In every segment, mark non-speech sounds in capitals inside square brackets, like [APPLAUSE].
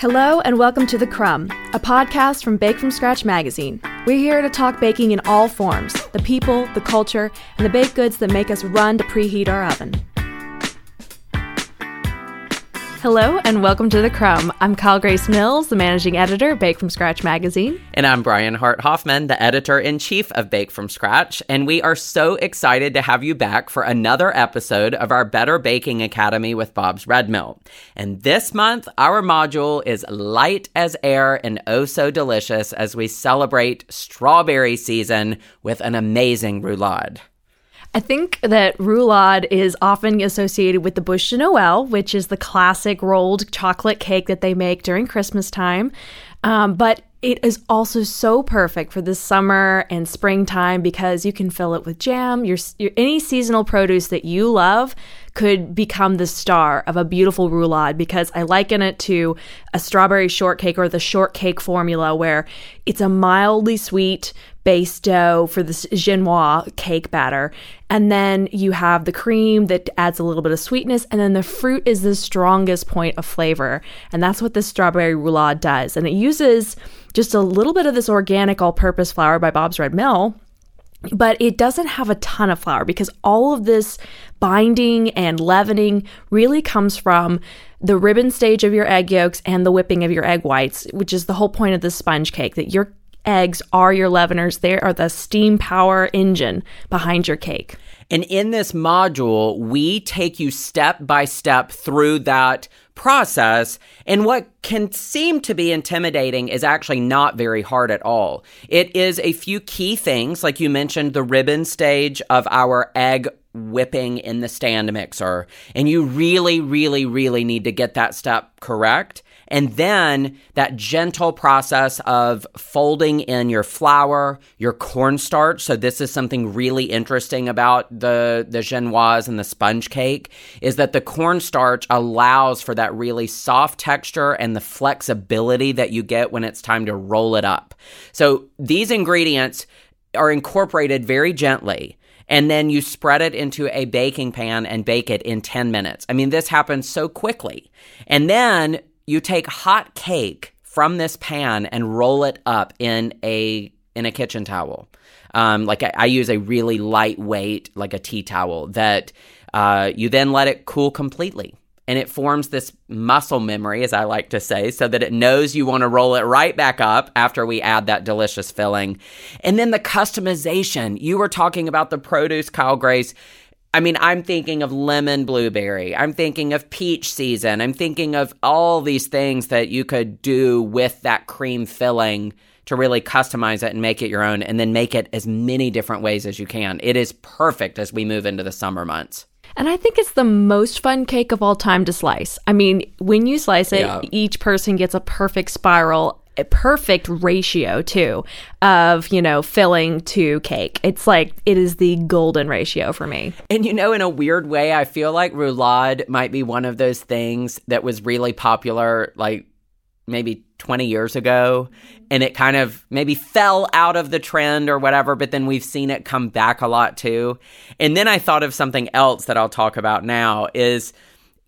Hello, and welcome to The Crumb, a podcast from Bake From Scratch magazine. We're here to talk baking in all forms the people, the culture, and the baked goods that make us run to preheat our oven. Hello, and welcome to The Crumb. I'm Kyle Grace Mills, the managing editor of Bake From Scratch magazine. And I'm Brian Hart Hoffman, the editor in chief of Bake From Scratch. And we are so excited to have you back for another episode of our Better Baking Academy with Bob's Red Mill. And this month, our module is light as air and oh so delicious as we celebrate strawberry season with an amazing roulade. I think that roulade is often associated with the bûche de Noël, which is the classic rolled chocolate cake that they make during Christmas time. Um, but it is also so perfect for the summer and springtime because you can fill it with jam. Your, your any seasonal produce that you love could become the star of a beautiful roulade because I liken it to a strawberry shortcake or the shortcake formula where it's a mildly sweet base dough for this genoise cake batter. And then you have the cream that adds a little bit of sweetness. And then the fruit is the strongest point of flavor. And that's what the strawberry roulade does. And it uses just a little bit of this organic all purpose flour by Bob's Red Mill but it doesn't have a ton of flour because all of this binding and leavening really comes from the ribbon stage of your egg yolks and the whipping of your egg whites, which is the whole point of the sponge cake that your eggs are your leaveners. They are the steam power engine behind your cake. And in this module, we take you step by step through that process. And what can seem to be intimidating is actually not very hard at all. It is a few key things, like you mentioned, the ribbon stage of our egg whipping in the stand mixer. And you really, really, really need to get that step correct. And then that gentle process of folding in your flour, your cornstarch. So this is something really interesting about the, the genoise and the sponge cake is that the cornstarch allows for that really soft texture and the flexibility that you get when it's time to roll it up. So these ingredients are incorporated very gently and then you spread it into a baking pan and bake it in 10 minutes. I mean, this happens so quickly. And then you take hot cake from this pan and roll it up in a in a kitchen towel. Um, like I, I, use a really lightweight, like a tea towel that uh, you then let it cool completely. And it forms this muscle memory, as I like to say, so that it knows you want to roll it right back up after we add that delicious filling. And then the customization. You were talking about the produce, Kyle Grace. I mean, I'm thinking of lemon blueberry. I'm thinking of peach season. I'm thinking of all these things that you could do with that cream filling to really customize it and make it your own and then make it as many different ways as you can. It is perfect as we move into the summer months. And I think it's the most fun cake of all time to slice. I mean, when you slice it, yeah. each person gets a perfect spiral a perfect ratio too of you know filling to cake. It's like it is the golden ratio for me. And you know in a weird way i feel like roulade might be one of those things that was really popular like maybe 20 years ago and it kind of maybe fell out of the trend or whatever but then we've seen it come back a lot too. And then i thought of something else that i'll talk about now is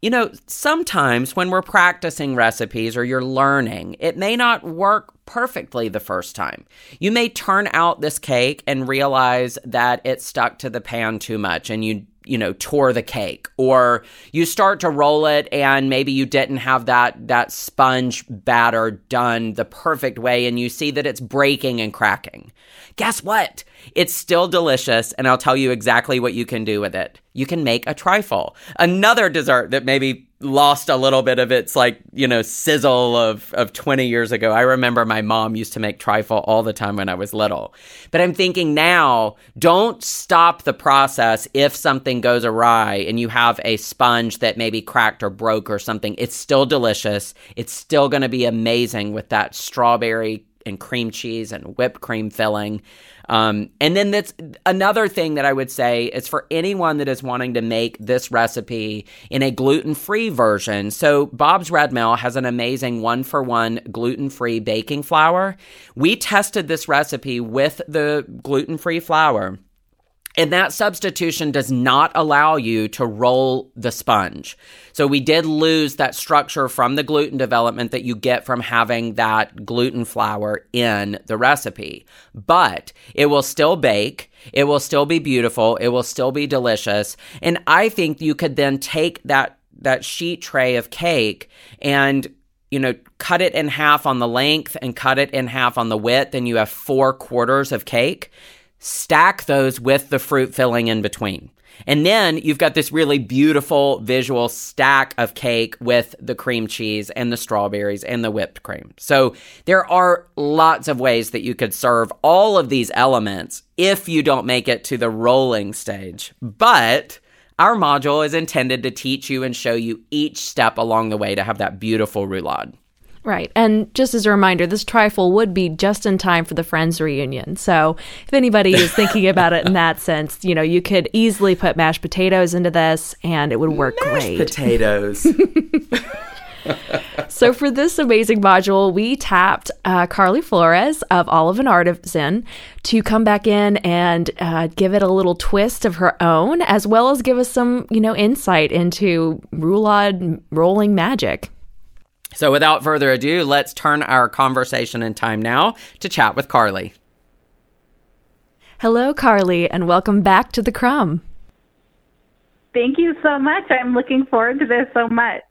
you know, sometimes when we're practicing recipes or you're learning, it may not work perfectly the first time. You may turn out this cake and realize that it stuck to the pan too much and you you know tore the cake. Or you start to roll it and maybe you didn't have that that sponge batter done the perfect way and you see that it's breaking and cracking. Guess what it's still delicious and i'll tell you exactly what you can do with it. You can make a trifle. Another dessert that maybe lost a little bit of its like you know sizzle of of 20 years ago. I remember my mom used to make trifle all the time when i was little. But i'm thinking now don't stop the process if something goes awry and you have a sponge that maybe cracked or broke or something. It's still delicious. It's still going to be amazing with that strawberry and cream cheese and whipped cream filling um, and then that's another thing that I would say is for anyone that is wanting to make this recipe in a gluten free version. So Bob's Red Mill has an amazing one for one gluten free baking flour. We tested this recipe with the gluten free flour And that substitution does not allow you to roll the sponge. So we did lose that structure from the gluten development that you get from having that gluten flour in the recipe. But it will still bake. It will still be beautiful. It will still be delicious. And I think you could then take that that sheet tray of cake and you know, cut it in half on the length and cut it in half on the width, and you have four quarters of cake stack those with the fruit filling in between. And then you've got this really beautiful visual stack of cake with the cream cheese and the strawberries and the whipped cream. So there are lots of ways that you could serve all of these elements if you don't make it to the rolling stage. But our module is intended to teach you and show you each step along the way to have that beautiful roulade. Right. And just as a reminder, this trifle would be just in time for the Friends reunion. So if anybody is [LAUGHS] thinking about it in that sense, you know, you could easily put mashed potatoes into this and it would work mashed great. Potatoes. [LAUGHS] [LAUGHS] so for this amazing module, we tapped uh, Karlee Flores of Olive and Artisan to come back in and uh, give it a little twist of her own, as well as give us some, you know, insight into roulade rolling magic. So, without further ado, let's turn our conversation in time now to chat with Karlee. Hello, Karlee, and welcome back to the Crumb. Thank you so much. I'm looking forward to this so much.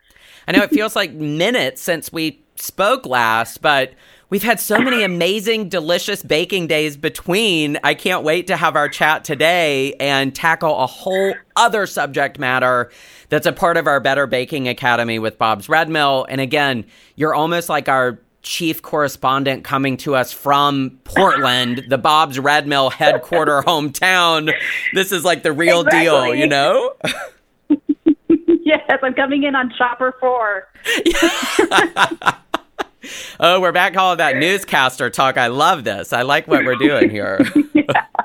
I know it feels like minutes since we spoke last, but we've had so many amazing, delicious baking days between. I can't wait to have our chat today and tackle a whole other subject matter that's a part of our Better Baking Academy with Bob's Red Mill. And again, you're almost like our chief correspondent coming to us from Portland, the Bob's Red Mill headquarter [LAUGHS] hometown. This is like the real exactly. deal, you know? [LAUGHS] yes, I'm coming in on chopper 4. [LAUGHS] [LAUGHS] oh, we're back all that newscaster talk. I love this. I like what we're doing [LAUGHS] here. yeah. [LAUGHS]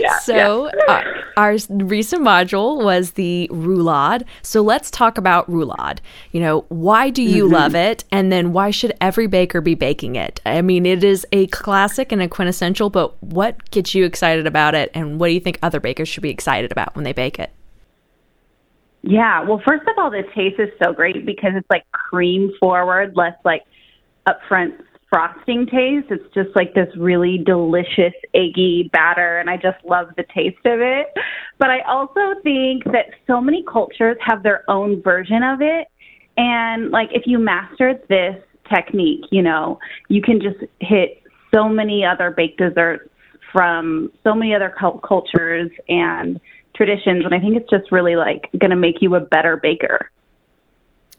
Yeah, so, yeah. uh, our recent module was the roulade. So, let's talk about roulade. You know, why do you mm-hmm. love it? And then, why should every baker be baking it? I mean, it is a classic and a quintessential, but what gets you excited about it? And what do you think other bakers should be excited about when they bake it? Yeah, well, first of all, the taste is so great because it's like cream forward, less like upfront frosting taste. It's just like this really delicious eggy batter, and I just love the taste of it. But I also think that so many cultures have their own version of it. And like if you mastered this technique, you know, you can just hit so many other baked desserts from so many other cultures and traditions. And I think it's just really like going to make you a better baker.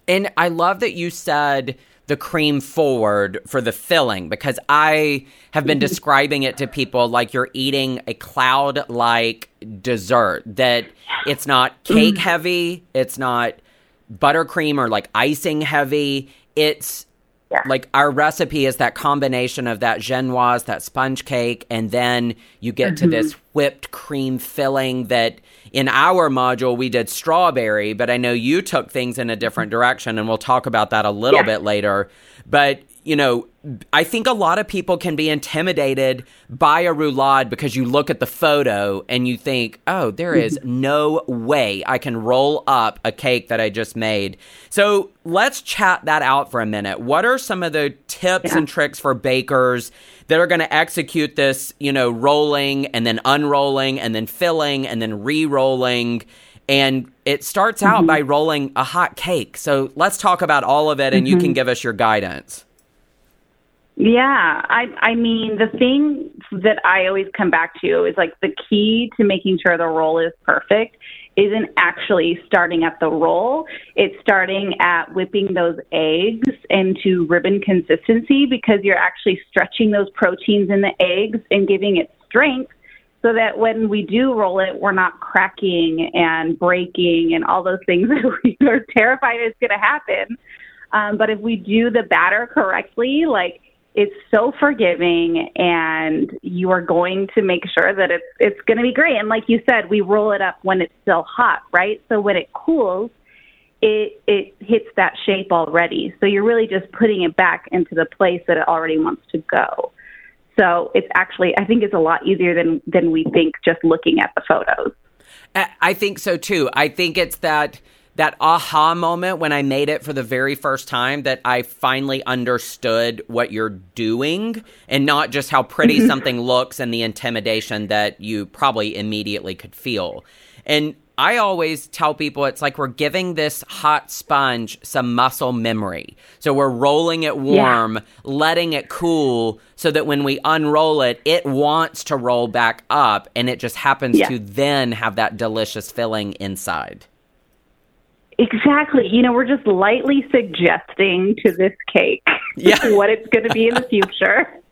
And I love that you said the cream forward for the filling because I have been [LAUGHS] describing it to people like you're eating a cloud like dessert, that it's not cake mm. heavy, it's not buttercream or like icing heavy. It's yeah. like our recipe is that combination of that genoise, that sponge cake, and then you get mm-hmm. to this whipped cream filling that in our module we did strawberry, but I know you took things in a different direction and we'll talk about that a little yeah. bit later. But you know, I think a lot of people can be intimidated by a roulade because you look at the photo and you think, oh, there is mm-hmm. no way I can roll up a cake that I just made. So let's chat that out for a minute. What are some of the tips yeah. and tricks for bakers that are going to execute this, you know, rolling and then unrolling and then filling and then re rolling? And it starts out mm-hmm. by rolling a hot cake. So let's talk about all of it and mm-hmm. you can mm-hmm. give us your guidance. Yeah, I I mean the thing that I always come back to is like the key to making sure the roll is perfect isn't actually starting at the roll. It's starting at whipping those eggs into ribbon consistency because you're actually stretching those proteins in the eggs and giving it strength so that when we do roll it, we're not cracking and breaking and all those things [LAUGHS] that we are terrified is going to happen. Um, but if we do the batter correctly, like it's so forgiving and you are going to make sure that it's it's going to be great and like you said we roll it up when it's still hot right so when it cools it it hits that shape already so you're really just putting it back into the place that it already wants to go So it's actually, I think it's a lot easier than, than we think just looking at the photos. I think so too. I think it's that that aha moment when I made it for the very first time that I finally understood what you're doing and not just how pretty mm-hmm. something looks and the intimidation that you probably immediately could feel. And I always tell people it's like we're giving this hot sponge some muscle memory. So we're rolling it warm, yeah. letting it cool so that when we unroll it, it wants to roll back up and it just happens yeah. to then have that delicious filling inside. Exactly. You know, we're just lightly suggesting to this cake [LAUGHS] yeah. [LAUGHS] what it's going to be in the future. [LAUGHS]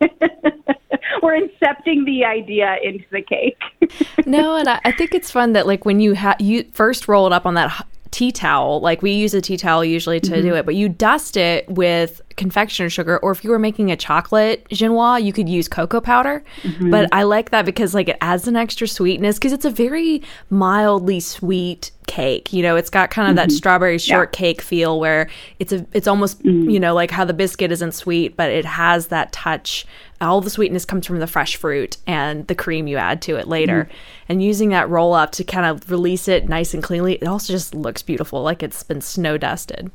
we're incepting the idea into the cake. no, and I, I, think it's fun that like when you ha- you first roll it up on that tea towel, like we use a tea towel usually to mm-hmm. do it, but you dust it with confectioner sugar, or if you were making a chocolate genoise, you could use cocoa powder. Mm-hmm. But I like that because like it adds an extra sweetness because it's a very mildly sweet cake. You know, it's got kind of mm-hmm. that strawberry shortcake yeah. feel where it's a it's almost mm-hmm. you know like how the biscuit isn't sweet, but it has that touch. All the sweetness comes from the fresh fruit and the cream you add to it later. Mm-hmm. And using that roll up to kind of release it nice and cleanly, it also just looks beautiful, like it's been snow dusted.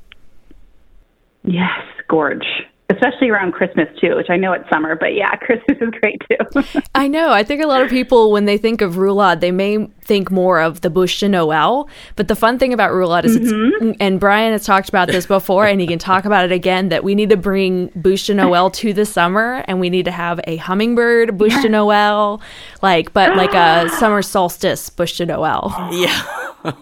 Yes, gorge especially around Christmas too, which I know it's summer, but yeah, [LAUGHS] Christmas is great too. [LAUGHS] I know. I think a lot of people, when they think of roulade, they may think more of the bûche de Noël. But the fun thing about roulade is, mm-hmm. it's, and Brian has talked about this before, and he can talk about it again, that we need to bring bûche de Noël to the summer, and we need to have a hummingbird bûche yes. de Noël, like, but like a [GASPS] summer solstice bûche de Noël. Yeah. [LAUGHS]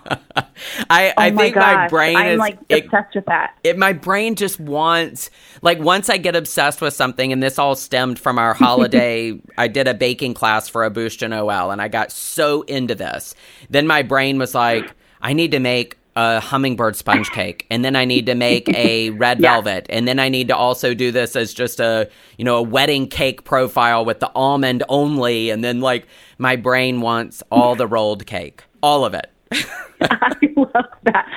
I, I oh think my, my brain I'm is like obsessed with that. It, my brain just wants like once I get obsessed with something, and this all stemmed from our holiday. [LAUGHS] I did a baking class for a bûche de Noël, and I got so into this. Then my brain was like, I need to make a hummingbird sponge [LAUGHS] cake and then I need to make a red yeah. velvet and then I need to also do this as just a you know a wedding cake profile with the almond only and then like my brain wants all the rolled cake all of it [LAUGHS] I love that.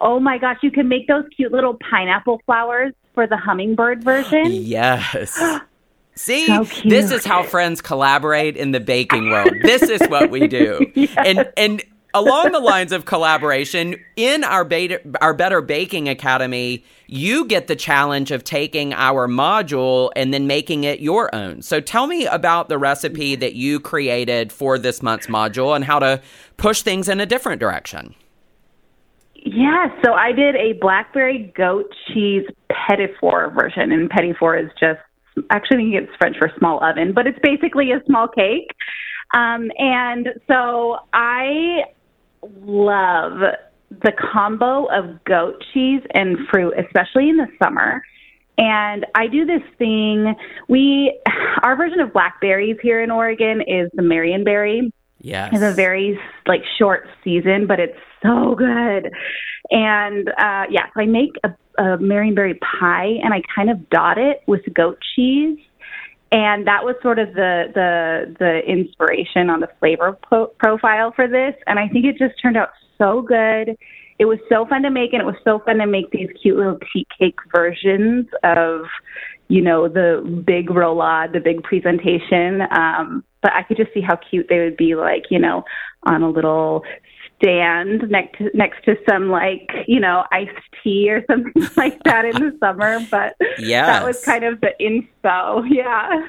Oh my gosh, you can make those cute little pineapple flowers for the hummingbird version. [GASPS] Yes. [GASPS] [LAUGHS] See, this is how friends collaborate in the baking world. This is what we do. [LAUGHS] yes. And and along the lines of collaboration in our beta, our Better Baking Academy, you get the challenge of taking our module and then making it your own. So tell me about the recipe that you created for this month's module and how to push things in a different direction. Yeah, so I did a blackberry goat cheese petit four version, and petit four is just actually I think it's French for small oven, but it's basically a small cake. Um, and so I love the combo of goat cheese and fruit, especially in the summer. And I do this thing. We, our version of blackberries here in Oregon is the Marionberry. Yeah, It's a very like short season, but it's so good. And uh, yeah, so I make a, a Marionberry pie and I kind of dot it with goat cheese. And that was sort of the the the inspiration on the flavor po- profile for this. And i think it just turned out so good. It was so fun to make and it was so fun to make these cute little tea cake versions of you know the big roulade the big presentation. Um but i could just see how cute they would be like you know on a little stand next to, next to some like you know iced tea or [LAUGHS] something like that in the [LAUGHS] summer but yeah that was kind of the inspo [LAUGHS] yeah.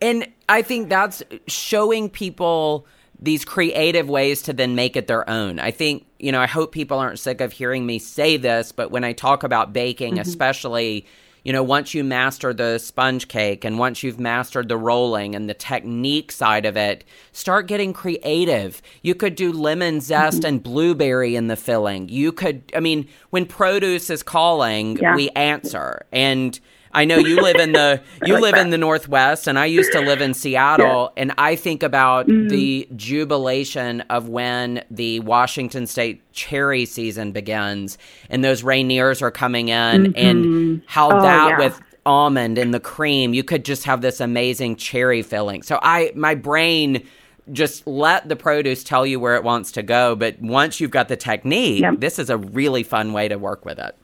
And i think that's showing people these creative ways to then make it their own. I think you know i hope people aren't sick of hearing me say this but when i talk about baking mm-hmm. especially you know, once you master the sponge cake and once you've mastered the rolling and the technique side of it, start getting creative. You could do lemon zest mm-hmm. and blueberry in the filling. You could, I mean, when produce is calling, yeah. we answer. And I know you live in the [LAUGHS] you like live that. in the Northwest, and I used to live in Seattle, yeah. and I think about mm-hmm. the jubilation of when the Washington State cherry season begins, and those Rainiers are coming in, mm-hmm. and how oh, that yeah. with almond and the cream, you could just have this amazing cherry filling. So I, my brain just let the produce tell you where it wants to go. But once you've got the technique, yep. this is a really fun way to work with it.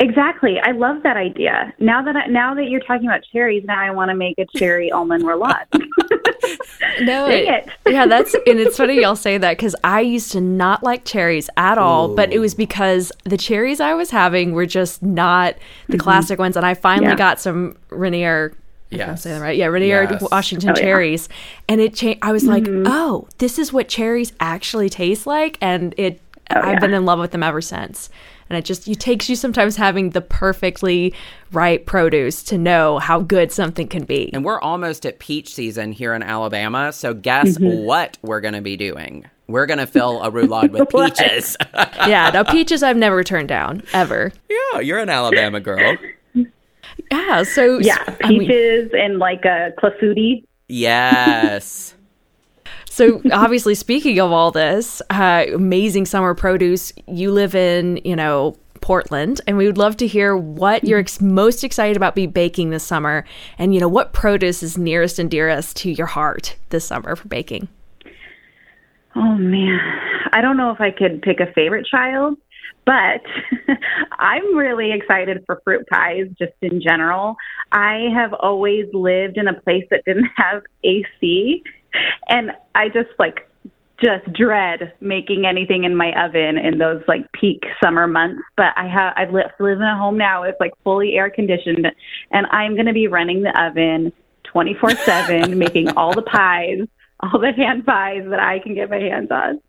Exactly. I love that idea. Now that I, now that you're talking about cherries, now I want to make a cherry [LAUGHS] almond roulade. [LAUGHS] no, it. [LAUGHS] yeah, that's and it's funny y'all say that because I used to not like cherries at all, but it was because the cherries I was having were just not the classic ones, and I finally Mm-hmm. Yeah. got some Rainier. If I'm that right, yeah, Rainier Yes. Washington Oh, yeah. cherries, and it changed. I was like, Mm-hmm. oh, this is what cherries actually taste like, and it. Oh, I've yeah. been in love with them ever since. And it just it takes you sometimes having the perfectly right produce to know how good something can be. And we're almost at peach season here in Alabama. So guess Mm-hmm. what we're going to be doing? We're going to fill a roulade with [LAUGHS] peaches. [LAUGHS] yeah, now peaches I've never turned down ever. yeah, you're an Alabama girl. Yeah, so Yeah, I mean, peaches and like a clafouti. Yes. So obviously speaking of all this uh, amazing summer produce, you live in you know Portland, and we would love to hear what you're ex- most excited about be baking this summer, and you know what produce is nearest and dearest to your heart this summer for baking. Oh man, I don't know if I could pick a favorite child, but [LAUGHS] I'm really excited for fruit pies just in general. I have always lived in a place that didn't have AC, and I just like just dread making anything in my oven in those like peak summer months. But I have I've li- live in a home now. It's like fully air conditioned, and I'm going to be running the oven 24 seven, [LAUGHS] making all the pies. All the hand pies that I can get my hands on.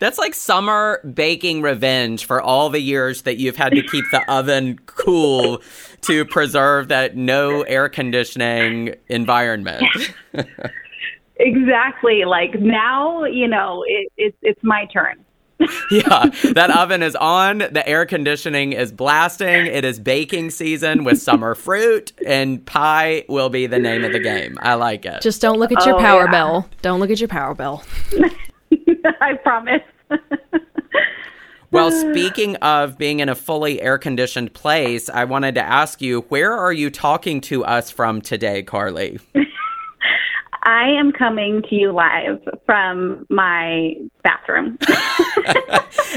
That's like summer baking revenge for all the years that you've had to keep the [LAUGHS] oven cool to preserve that no air conditioning environment. [LAUGHS] Exactly. Like now, you know, it, it's it's my turn. [LAUGHS] yeah, that oven is on. The air conditioning is blasting. It is baking season with summer fruit, and pie will be the name of the game. I like it. Just don't look at your Oh, power yeah. bill. Don't look at your power bill. [LAUGHS] [LAUGHS] I promise. Well, speaking of being in a fully air conditioned place, I wanted to ask you, where are you talking to us from today, Karlee? I am coming to you live from my bathroom. [LAUGHS]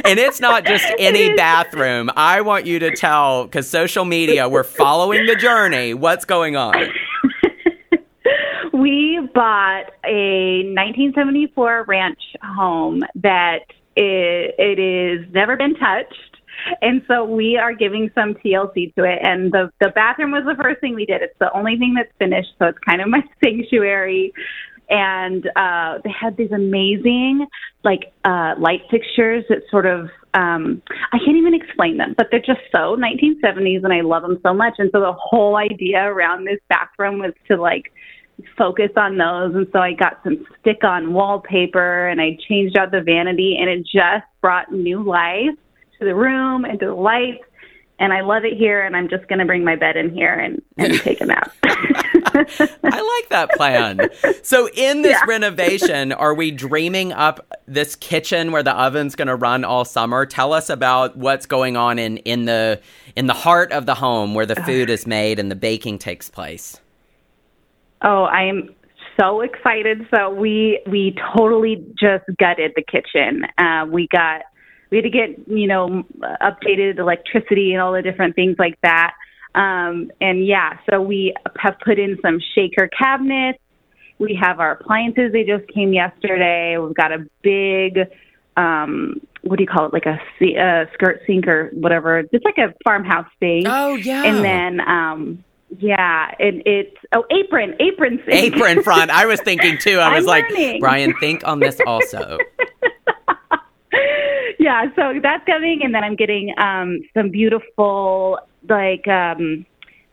And it's not just [LAUGHS] any bathroom. I want you to tell, because social media, we're following the journey. What's going on? [LAUGHS] we bought a 1974 ranch home that it, it is never been touched. And so we are giving some TLC to it. And the, the bathroom was the first thing we did. It's the only thing that's finished. So it's kind of my [LAUGHS] sanctuary. And uh, they had these amazing, like, uh, light fixtures that sort of, um, I can't even explain them, but they're just so 1970s and I love them so much. And so the whole idea around this bathroom was to, like, focus on those. And so I got some stick on wallpaper and I changed out the vanity and it just brought new life the room and to the lights. And I love it here. And I'm just going to bring my bed in here and, and take a nap. [LAUGHS] I like that plan. So, in this Yeah. renovation, are we dreaming up this kitchen where the oven's going to run all summer? Tell us about what's going on in in the in the heart of the home where the food is made and the baking takes place. Oh, I am so excited. So we we totally just gutted the kitchen. Uh, we got we had to get you know updated electricity and all the different things like that. Um, and yeah, so we have put in some shaker cabinets. We have our appliances. They just came yesterday. We've got a big um what do you call it like a uh, skirt sink or whatever just like a farmhouse thing Oh yeah, and then um yeah and it's oh apron apron sink. apron front. I was thinking too. I [LAUGHS] was I'm like, learning. Brian, think on this also. [LAUGHS] yeah so that's coming and then i'm getting um some beautiful like um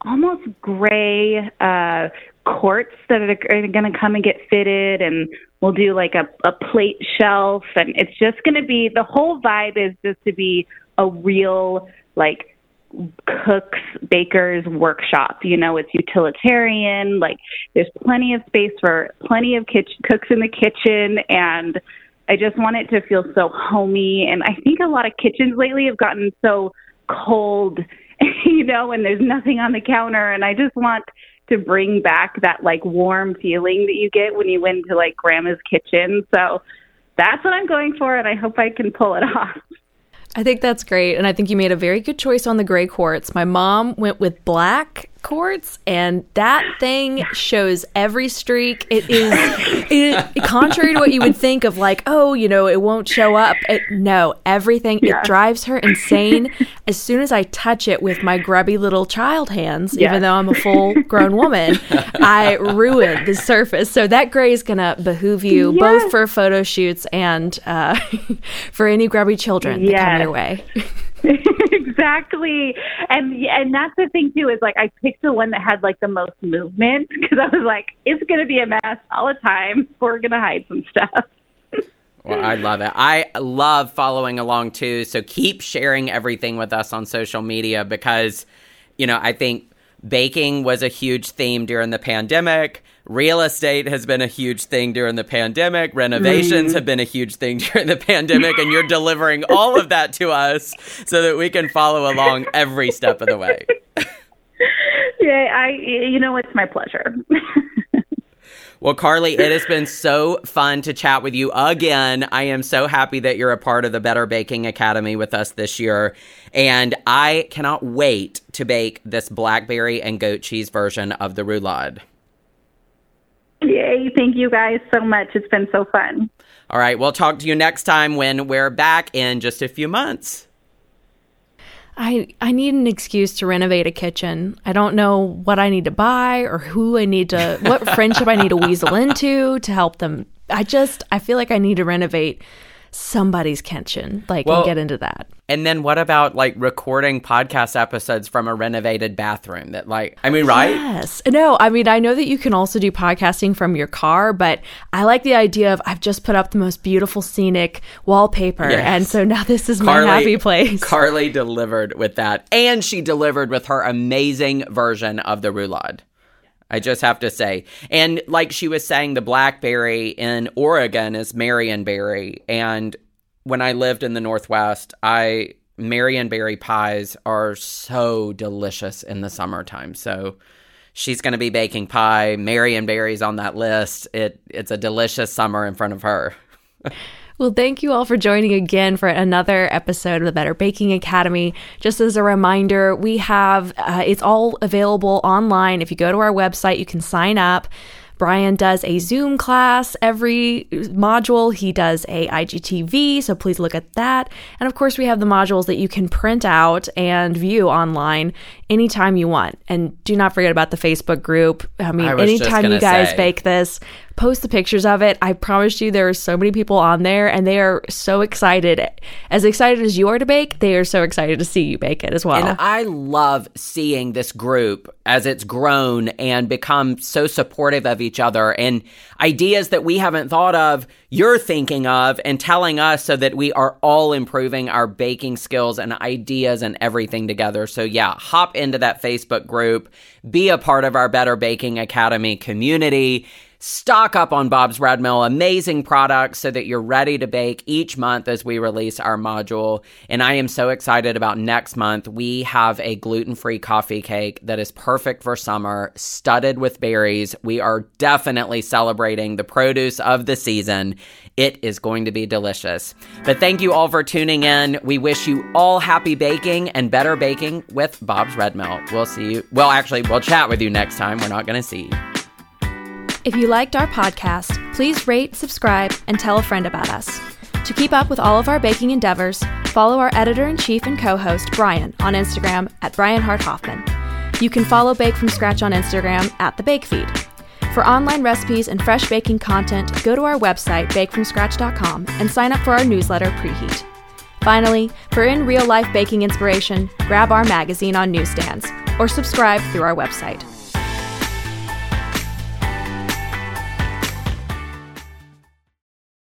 almost gray uh quartz that are, going to come and get fitted and we'll do like a, a plate shelf and it's just going to be the whole vibe is just to be a real like cooks bakers workshop you know it's utilitarian like there's plenty of space for plenty of kitchen cooks in the kitchen and i just want it to feel so homey and i think a lot of kitchens lately have gotten so cold [LAUGHS] you know and there's nothing on the counter and i just want to bring back that like warm feeling that you get when you went to like grandma's kitchen so that's what i'm going for and i hope i can pull it [LAUGHS] off I think that's great. And I think you made a very good choice on the gray quartz. My mom went with black quartz, and that thing shows every streak. It is, it, contrary to what you would think of, like, oh, you know, it won't show up. It, no, everything, yeah. it drives her insane. as soon as I touch it with my grubby little child hands, yeah. even though I'm a full grown woman, I ruin the surface. So that gray is going to behoove you yes. both for photo shoots and uh, [LAUGHS] for any grubby children yes. that come your way. [LAUGHS] exactly. And and that's the thing too is like I picked the one that had like the most movement [LAUGHS] because I was like, it's gonna be a mess all the time. We're gonna hide some stuff. Well, I love it. I love following along too. So keep sharing everything with us on social media because, you know, I think baking was a huge theme during the pandemic. Real estate has been a huge thing during the pandemic. Renovations mm. have been a huge thing [LAUGHS] during the pandemic, and you're delivering all of that to us so that we can follow along every step of the way. [LAUGHS] yeah, I you know it's my pleasure. [LAUGHS] Well, Karlee, it has been so fun to chat with you again. I am so happy that you're a part of the Better Baking Academy with us this year. And I cannot wait to bake this blackberry and goat cheese version of the roulade. Yay. Thank you guys so much. It's been so fun. All right. We'll talk to you next time when we're back in just a few months. I I need an excuse to renovate a kitchen. I don't know what I need to buy or who I need to what [LAUGHS] friendship I need to weasel into to help them. I just I feel like I need to renovate somebody's kitchen like well, and get into that. and then what about like recording podcast episodes from a renovated bathroom that like i mean right? Yes. No i mean i know that you can also do podcasting from your car but i like the idea of i've just put up the most beautiful scenic wallpaper yes. and so now this is Karlee, my happy place. Karlee delivered with that and she delivered with her amazing version of the roulade I just have to say. And like she was saying, the blackberry in Oregon is Marionberry. And when I lived in the Northwest, I Marionberry pies are so delicious in the summertime. So she's going to be baking pie. Marionberry's on that list. It it's a delicious summer in front of her. [LAUGHS] Well, thank you all for joining again for another episode of the Better Baking Academy. Just as a reminder, we have uh, it's all available online. If you go to our website, you can sign up. Brian does a Zoom class every module. He does a IGTV, so please look at that. And of course, we have the modules that you can print out and view online anytime you want. And do not forget about the Facebook group. I mean, I anytime you guys say. bake this, post the pictures of it. I promise you, there are so many people on there, and they are so excited. As excited as you are to bake, they are so excited to see you bake it as well. And I love seeing this group as it's grown and become so supportive of each other and ideas that we haven't thought of, you're thinking of, and telling us so that we are all improving our baking skills and ideas and everything together. So, yeah, hop into that Facebook group, be a part of our Better Baking Academy community Stock up on Bob's Red Mill, amazing products so that you're ready to bake each month as we release our module. And I am so excited about next month. We have a gluten free coffee cake that is perfect for summer, studded with berries. We are definitely celebrating the produce of the season. It is going to be delicious. But thank you all for tuning in. We wish you all happy baking and better baking with Bob's Red Mill. We'll see you. Well, actually, we'll chat with you next time. We're not going to see you. If you liked our podcast, please rate, subscribe, and tell a friend about us. To keep up with all of our baking endeavors, follow our editor in chief and co host, Brian, on Instagram at Brian Hart Hoffman. You can follow Bake from Scratch on Instagram at The Bake Feed. For online recipes and fresh baking content, go to our website, bakefromscratch.com, and sign up for our newsletter, Preheat. Finally, for in real life baking inspiration, grab our magazine on newsstands or subscribe through our website.